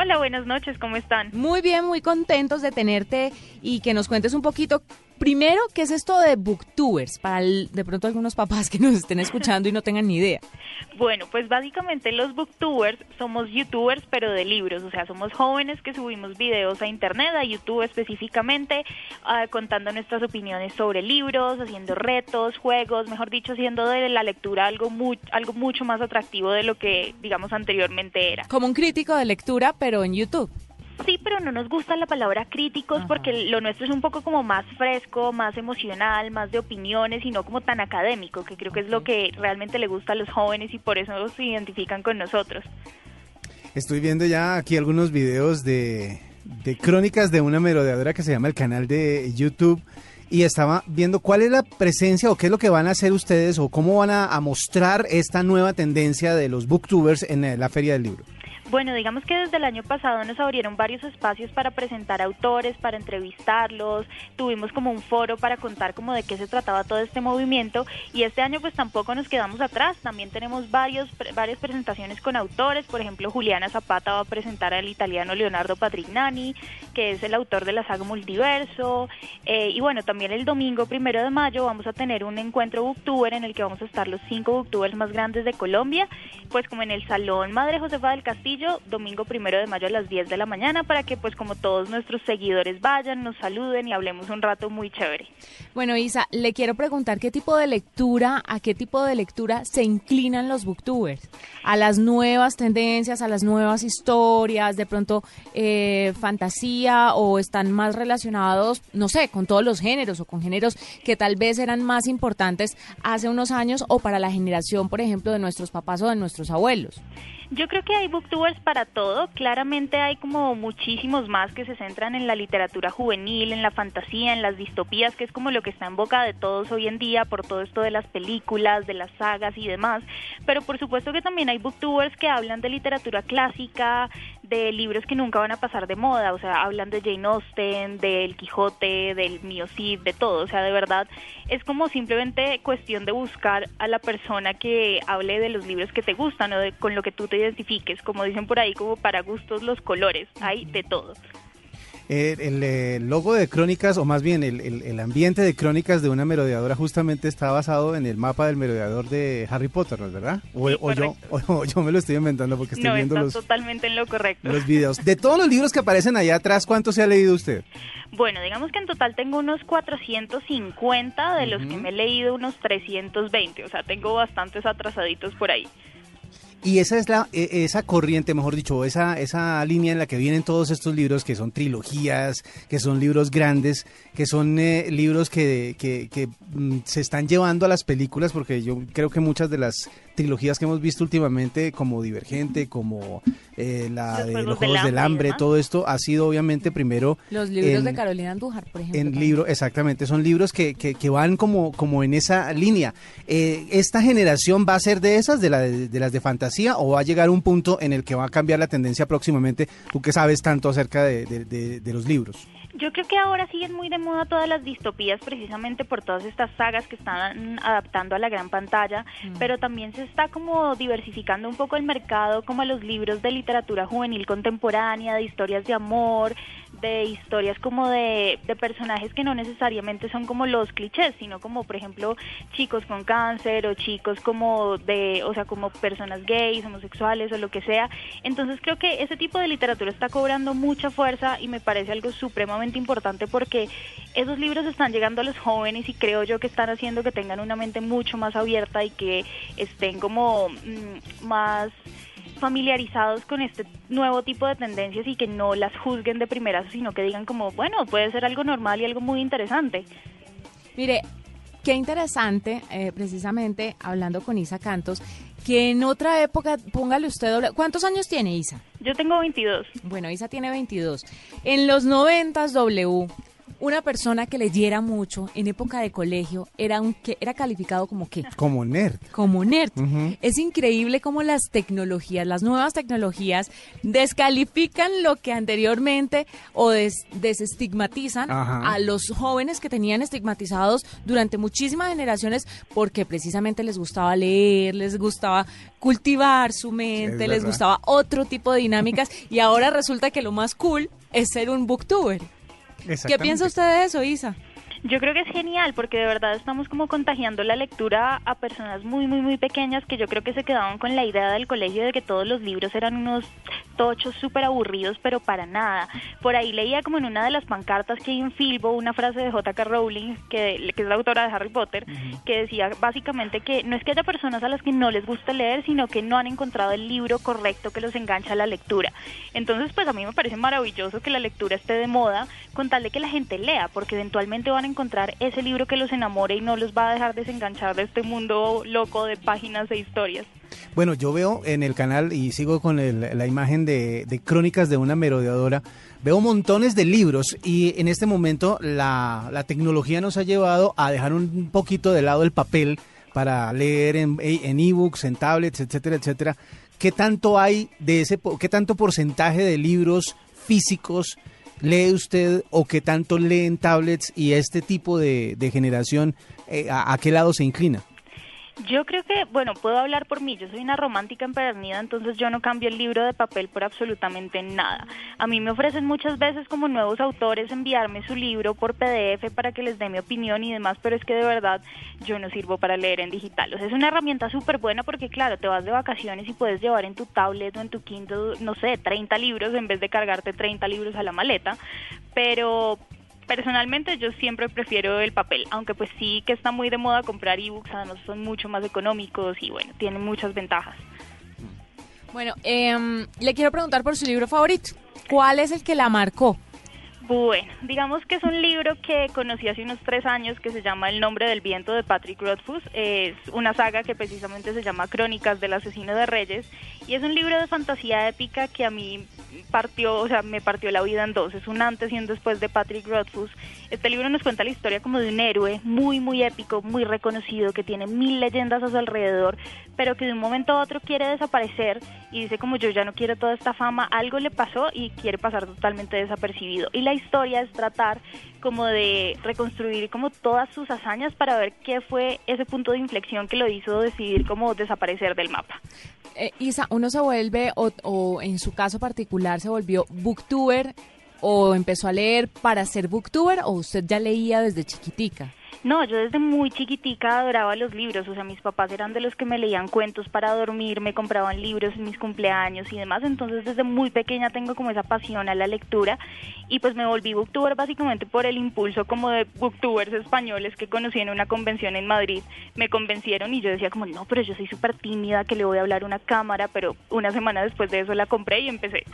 Hola, buenas noches, ¿cómo están? Muy bien, muy contentos de tenerte y que nos cuentes un poquito Primero, ¿qué es esto de booktubers? Para de pronto algunos papás que nos estén escuchando y no tengan ni idea. Bueno, pues básicamente los booktubers somos youtubers, pero de libros. O sea, somos jóvenes que subimos videos a internet, a YouTube específicamente, ah, contando nuestras opiniones sobre libros, haciendo retos, juegos, mejor dicho, haciendo de la lectura algo, algo mucho más atractivo de lo que, digamos, anteriormente era. Como un crítico de lectura, pero en YouTube sí, pero no nos gusta la palabra críticos porque lo nuestro es un poco como más fresco, más emocional, más de opiniones y no como tan académico, que creo que es lo que realmente le gusta a los jóvenes y por eso se identifican con nosotros. Estoy viendo ya aquí algunos videos de, de crónicas de una merodeadora que se llama el canal de YouTube y estaba viendo cuál es la presencia o qué es lo que van a hacer ustedes o cómo van a, a mostrar esta nueva tendencia de los booktubers en la Feria del Libro. Bueno, digamos que desde el año pasado nos abrieron varios espacios para presentar autores, para entrevistarlos, tuvimos como un foro para contar como de qué se trataba todo este movimiento. Y este año pues tampoco nos quedamos atrás, también tenemos varios, varias presentaciones con autores, por ejemplo Juliana Zapata va a presentar al italiano Leonardo Patrignani, que es el autor de la saga Multiverso, eh, y bueno, también el domingo primero de mayo vamos a tener un encuentro booktuber en el que vamos a estar los cinco booktubers más grandes de Colombia, pues como en el Salón Madre Josefa del Castillo, domingo primero de mayo a las 10 de la mañana, para que pues como todos nuestros seguidores vayan, nos saluden y hablemos un rato muy chévere. Bueno, Isa, le quiero preguntar qué tipo de lectura, a qué tipo de lectura se inclinan los booktubers, a las nuevas tendencias, a las nuevas historias, de pronto eh, fantasía o están más relacionados, no sé, con todos los géneros o con géneros que tal vez eran más importantes hace unos años o para la generación, por ejemplo, de nuestros papás o de nuestros abuelos. Yo creo que hay booktubers para todo. Claramente hay como muchísimos más que se centran en la literatura juvenil, en la fantasía, en las distopías, que es como lo que está en boca de todos hoy en día por todo esto de las películas, de las sagas y demás. Pero por supuesto que también hay booktubers que hablan de literatura clásica, de libros que nunca van a pasar de moda, o sea, hablan de Jane Austen, del Quijote, del Mio Cid, de todo, o sea, de verdad es como simplemente cuestión de buscar a la persona que hable de los libros que te gustan o de, con lo que tú te identifiques, como dicen por ahí, como para gustos los colores, hay de todo. Eh, el, logo de Crónicas, o más bien el, ambiente de Crónicas de una merodeadora, justamente está basado en el mapa del merodeador de Harry Potter, ¿no es verdad? O, yo, yo, me lo estoy inventando porque estoy viendo está los, totalmente en lo correcto. los videos. De todos los libros que aparecen allá atrás, ¿cuántos se ha leído usted? Bueno, digamos que en total tengo unos 450, de los que me he leído unos 320, o sea, tengo bastantes atrasaditos por ahí. Y esa es la e, esa corriente, mejor dicho, esa esa línea en la que vienen todos estos libros que son trilogías, que son libros grandes, que son eh, libros que, que, que mm, se están llevando a las películas, porque yo creo que muchas de las trilogías que hemos visto últimamente, como Divergente, como eh, la de los Juegos del, Hambre, todo esto ha sido obviamente primero... Los libros de Carolina Andújar, por ejemplo. En libro, exactamente, son libros que, que, van como, como en esa línea. Eh, ¿Esta generación va a ser de esas, de, la, de, las de fantasía, o va a llegar un punto en el que va a cambiar la tendencia próximamente? Tú que sabes tanto acerca de, de los libros. Yo creo que ahora siguen muy de moda todas las distopías precisamente por todas estas sagas que están adaptando a la gran pantalla, mm. pero también se está como diversificando un poco el mercado como los libros de literatura juvenil contemporánea, de historias de amor, de historias como de, de personajes que no necesariamente son como los clichés, sino como por ejemplo chicos con cáncer o chicos como de, o sea, como personas gays, homosexuales o lo que sea. Entonces creo que ese tipo de literatura está cobrando mucha fuerza y me parece algo supremamente importante porque esos libros están llegando a los jóvenes y creo yo que están haciendo que tengan una mente mucho más abierta y que estén como mm, más familiarizados con este nuevo tipo de tendencias y que no las juzguen de primeras, sino que digan como, bueno, puede ser algo normal y algo muy interesante. Mire, qué interesante, eh, precisamente hablando con Isa Cantos, que en otra época, póngale usted, ¿cuántos años tiene Isa? Yo tengo 22. Bueno, Isa tiene 22. En los 90 W una persona que leyera mucho en época de colegio era un que era calificado como qué? Como nerd. Como nerd. Es increíble cómo las tecnologías, las nuevas tecnologías descalifican lo que anteriormente o desestigmatizan a los jóvenes que tenían estigmatizados durante muchísimas generaciones porque precisamente les gustaba leer, les gustaba cultivar su mente, les gustaba otro tipo de dinámicas y ahora resulta que lo más cool es ser un booktuber. ¿Qué piensa usted de eso, Isa? Yo creo que es genial porque de verdad estamos como contagiando la lectura a personas muy, muy, muy pequeñas que yo creo que se quedaban con la idea del colegio de que todos los libros eran unos tochos súper aburridos, pero para nada. Por ahí leía como en una de las pancartas que hay en Filbo una frase de J.K. Rowling, que, que, es la autora de Harry Potter, que decía básicamente que no es que haya personas a las que no les gusta leer, sino que no han encontrado el libro correcto que los engancha a la lectura. Entonces, pues a mí me parece maravilloso que la lectura esté de moda, con tal de que la gente lea, porque eventualmente van a encontrar ese libro que los enamore y no los va a dejar desenganchar de este mundo loco de páginas e historias. Bueno, yo veo en el canal y sigo con la imagen de, crónicas de una merodeadora, veo montones de libros y en este momento la, tecnología nos ha llevado a dejar un poquito de lado el papel para leer en ebooks, en, en tablets, etcétera, etcétera. ¿Qué tanto hay de ese, qué tanto porcentaje de libros físicos lee usted o qué tanto lee en tablets y este tipo de, generación, eh, a, qué lado se inclina? Yo creo que, bueno, puedo hablar por mí, yo soy una romántica empedernida, entonces yo no cambio el libro de papel por absolutamente nada. A mí me ofrecen muchas veces como nuevos autores enviarme su libro por PDF para que les dé mi opinión y demás, pero es que de verdad yo no sirvo para leer en digital. O sea, es una herramienta súper buena porque, claro, te vas de vacaciones y puedes llevar en tu tablet o en tu Kindle, no sé, 30 libros en vez de cargarte 30 libros a la maleta, pero Personalmente yo siempre prefiero el papel, aunque pues sí que está muy de moda comprar ebooks, además son mucho más económicos y bueno, tienen muchas ventajas. Bueno, em, le quiero preguntar por su libro favorito. ¿Cuál es el que la marcó? Bueno, digamos que es un libro que conocí hace unos tres años que se llama El nombre del viento de Patrick Rothfuss. Es una saga que precisamente se llama Crónicas del asesino de reyes y es un libro de fantasía épica que a mí partió, o sea, me partió la vida en dos. Es un antes y un después de Patrick Rothfuss. Este libro nos cuenta la historia como de un héroe muy, muy épico, muy reconocido, que tiene mil leyendas a su alrededor, pero que de un momento a otro quiere desaparecer y dice como yo ya no quiero toda esta fama, algo le pasó y quiere pasar totalmente desapercibido. Y la historia es tratar como de reconstruir como todas sus hazañas para ver qué fue ese punto de inflexión que lo hizo decidir como desaparecer del mapa. Eh, Isa, uno se vuelve, o, o en su caso particular, se volvió booktuber o empezó a leer para ser booktuber o usted ya leía desde chiquitica? No, yo desde muy chiquitica adoraba los libros, o sea, mis papás eran de los que me leían cuentos para dormir, me compraban libros en mis cumpleaños y demás, entonces desde muy pequeña tengo como esa pasión a la lectura y pues me volví booktuber básicamente por el impulso como de booktubers españoles que conocí en una convención en Madrid, me convencieron y yo decía como, no, pero yo soy súper tímida, que le voy a hablar a una cámara, pero una semana después de eso la compré y empecé.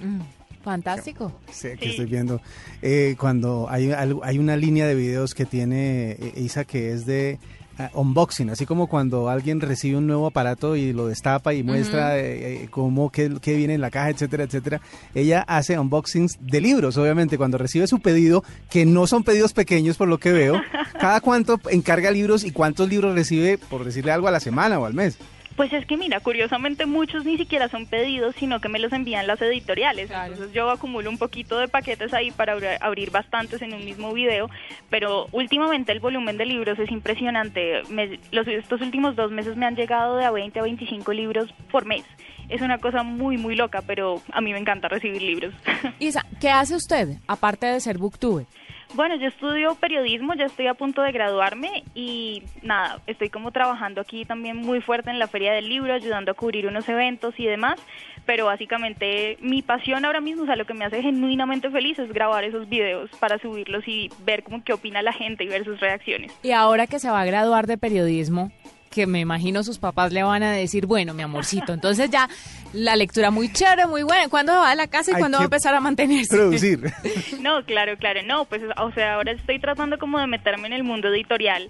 Mm. Fantástico. Sí, que estoy viendo. Eh, cuando hay, hay una línea de videos que tiene eh, Isa que es de ah, unboxing, así como cuando alguien recibe un nuevo aparato y lo destapa y muestra eh, cómo, qué, viene en la caja, etcétera, etcétera. Ella hace unboxings de libros, obviamente, cuando recibe su pedido, que no son pedidos pequeños por lo que veo. ¿Cada cuánto encarga libros y cuántos libros recibe, por decirle algo, a la semana o al mes? Pues es que mira, curiosamente muchos ni siquiera son pedidos, sino que me los envían las editoriales. Entonces yo acumulo un poquito de paquetes ahí para abrir bastantes en un mismo video, pero últimamente el volumen de libros es impresionante. los, estos últimos dos meses me han llegado de a 20 a 25 libros por mes. Es una cosa muy, muy loca, pero a mí me encanta recibir libros. Isa, ¿qué hace usted aparte de ser booktube? Bueno, yo estudio periodismo, ya estoy a punto de graduarme y nada, estoy como trabajando aquí también muy fuerte en la Feria del Libro, ayudando a cubrir unos eventos y demás, pero básicamente mi pasión ahora mismo, o sea, lo que me hace genuinamente feliz es grabar esos videos para subirlos y ver cómo qué opina la gente y ver sus reacciones. Y ahora que se va a graduar de periodismo, que me imagino sus papás le van a decir, bueno, mi amorcito, entonces ya la lectura muy chévere, muy buena. ¿Cuándo va a la casa y cuándo va a empezar a mantenerse? Producir. No, claro, claro, no, pues o sea, ahora estoy tratando como de meterme en el mundo editorial,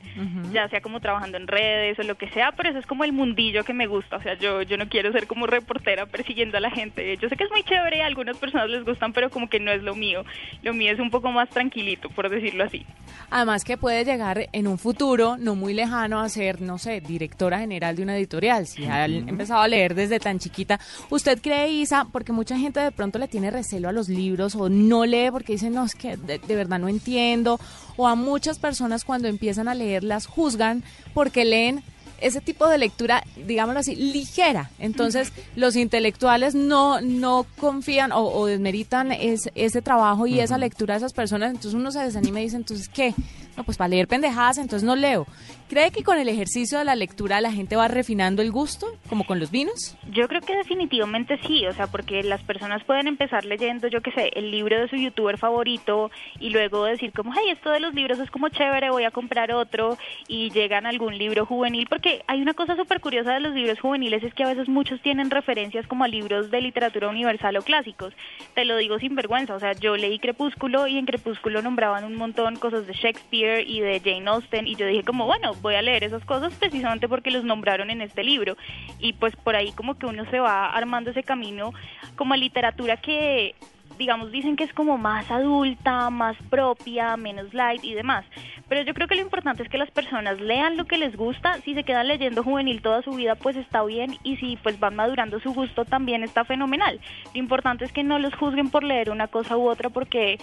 ya sea como trabajando en redes o lo que sea, pero eso es como el mundillo que me gusta, o sea, yo yo no quiero ser como reportera persiguiendo a la gente. Yo sé que es muy chévere, a algunas personas les gustan, pero como que no es lo mío. Lo mío es un poco más tranquilito, por decirlo así. Además que puede llegar en un futuro no muy lejano a ser, no sé, directora general de una editorial. Si ha empezado a leer desde tan chiquita, ¿usted cree, Isa, porque mucha gente de pronto le tiene recelo a los libros o no lee porque dicen, no, es que de, de verdad no entiendo, o a muchas personas cuando empiezan a leer las juzgan porque leen ese tipo de lectura, digámoslo así, ligera. Entonces, los intelectuales no, no confían o, desmeritan ese trabajo y esa lectura de esas personas. Entonces, uno se desanima y dice, entonces, ¿qué? No, pues para leer pendejadas, entonces no leo. ¿Cree que con el ejercicio de la lectura la gente va refinando el gusto, como con los vinos? Yo creo que definitivamente sí, o sea, porque las personas pueden empezar leyendo, yo qué sé, el libro de su youtuber favorito y luego decir como, hey, esto de los libros es como chévere, voy a comprar otro y llegan a algún libro juvenil, porque hay una cosa súper curiosa de los libros juveniles, es que a veces muchos tienen referencias como a libros de literatura universal o clásicos. Te lo digo sin vergüenza, o sea, yo leí Crepúsculo y en Crepúsculo nombraban un montón cosas de Shakespeare y de Jane Austen y yo dije como, bueno, voy a leer esas cosas precisamente porque los nombraron en este libro. Y pues por ahí como que uno se va armando ese camino como literatura que digamos, dicen que es como más adulta, más propia, menos light y demás. Pero yo creo que lo importante es que las personas lean lo que les gusta. Si se quedan leyendo juvenil toda su vida, pues está bien. Y si pues van madurando su gusto, también está fenomenal. Lo importante es que no los juzguen por leer una cosa u otra porque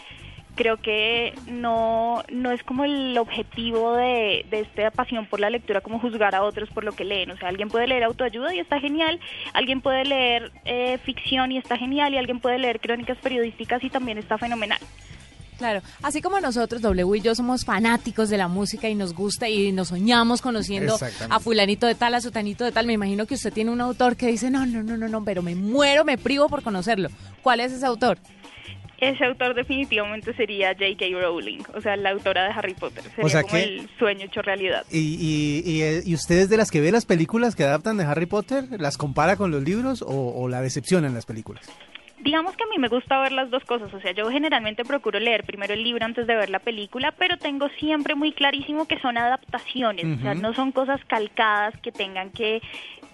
creo que no, no es como el objetivo de, de esta pasión por la lectura como juzgar a otros por lo que leen. O sea, alguien puede leer autoayuda y está genial, alguien puede leer eh, ficción y está genial, y alguien puede leer crónicas periodísticas y también está fenomenal. Claro, así como nosotros, W y yo, somos fanáticos de la música y nos gusta y nos soñamos conociendo a fulanito de tal, a sutanito de tal, me imagino que usted tiene un autor que dice, no, no, no, no, no, pero me muero, me privo por conocerlo. ¿Cuál es ese autor? Ese autor definitivamente sería J.K. Rowling, o sea, la autora de Harry Potter. Sería como el sueño hecho realidad. ¿Y, y, y, ustedes de las que ve las películas que adaptan de Harry Potter, las compara con los libros o, o la decepcionan las películas? Digamos que a mí me gusta ver las dos cosas, o sea, yo generalmente procuro leer primero el libro antes de ver la película, pero tengo siempre muy clarísimo que son adaptaciones, o sea, no son cosas calcadas que tengan que,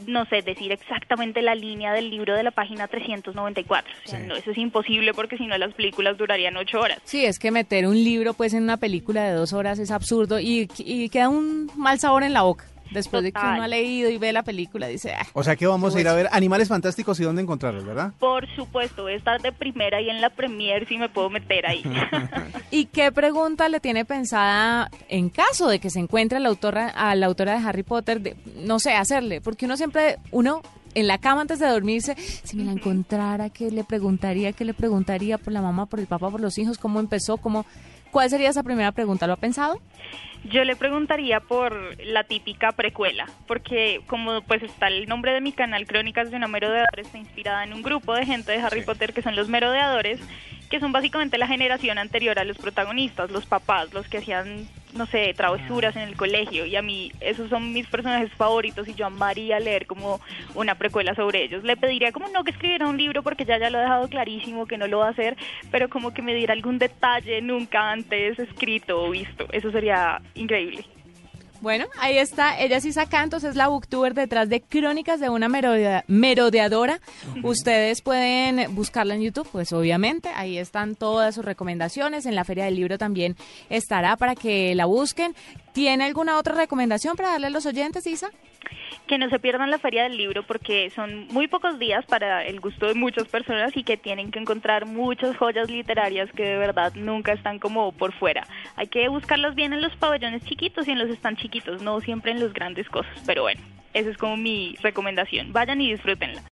no sé, decir exactamente la línea del libro de la página 394. O sea, no, eso es imposible porque si no las películas durarían ocho horas. Sí, es que meter un libro pues en una película de dos horas es absurdo y, y queda un mal sabor en la boca. Después de que uno ha leído y ve la película, dice... Ah, o sea que vamos a ir a ver Animales Fantásticos y dónde encontrarlos, ¿verdad? Por supuesto, voy a estar de primera y en la premier si me puedo meter ahí. ¿Y qué pregunta le tiene pensada en caso de que se encuentre la autora, a la autora de Harry Potter, de, no sé, hacerle? Porque uno siempre, uno en la cama antes de dormirse, si me la encontrara, ¿qué le preguntaría? ¿Qué le preguntaría por la mamá, por el papá, por los hijos? ¿Cómo empezó? ¿Cómo, ¿Cuál sería esa primera pregunta? ¿Lo ha pensado? Yo le preguntaría por la típica precuela, porque como pues está el nombre de mi canal Crónicas de una merodeadora, está inspirada en un grupo de gente de Harry Potter que son los merodeadores, que son básicamente la generación anterior a los protagonistas, los papás, los que hacían, no sé, travesuras en el colegio. Y a mí esos son mis personajes favoritos y yo amaría leer como una precuela sobre ellos. Le pediría como no que escribiera un libro porque ya ya lo he dejado clarísimo que no lo va a hacer, pero como que me diera algún detalle nunca antes escrito o visto. Eso sería increíble. Bueno, ahí está. Ella sí saca, entonces es la booktuber detrás de Crónicas de una merodeadora. Ustedes pueden buscarla en YouTube, pues obviamente. Ahí están todas sus recomendaciones. En la Feria del Libro también estará para que la busquen. ¿Tiene alguna otra recomendación para darle a los oyentes, Isa? Que no se pierdan la feria del libro porque son muy pocos días para el gusto de muchas personas y que tienen que encontrar muchas joyas literarias que de verdad nunca están como por fuera. Hay que buscarlas bien en los pabellones chiquitos y en los están chiquitos, no siempre en los grandes cosas, pero bueno, esa es como mi recomendación. Vayan y disfrútenla.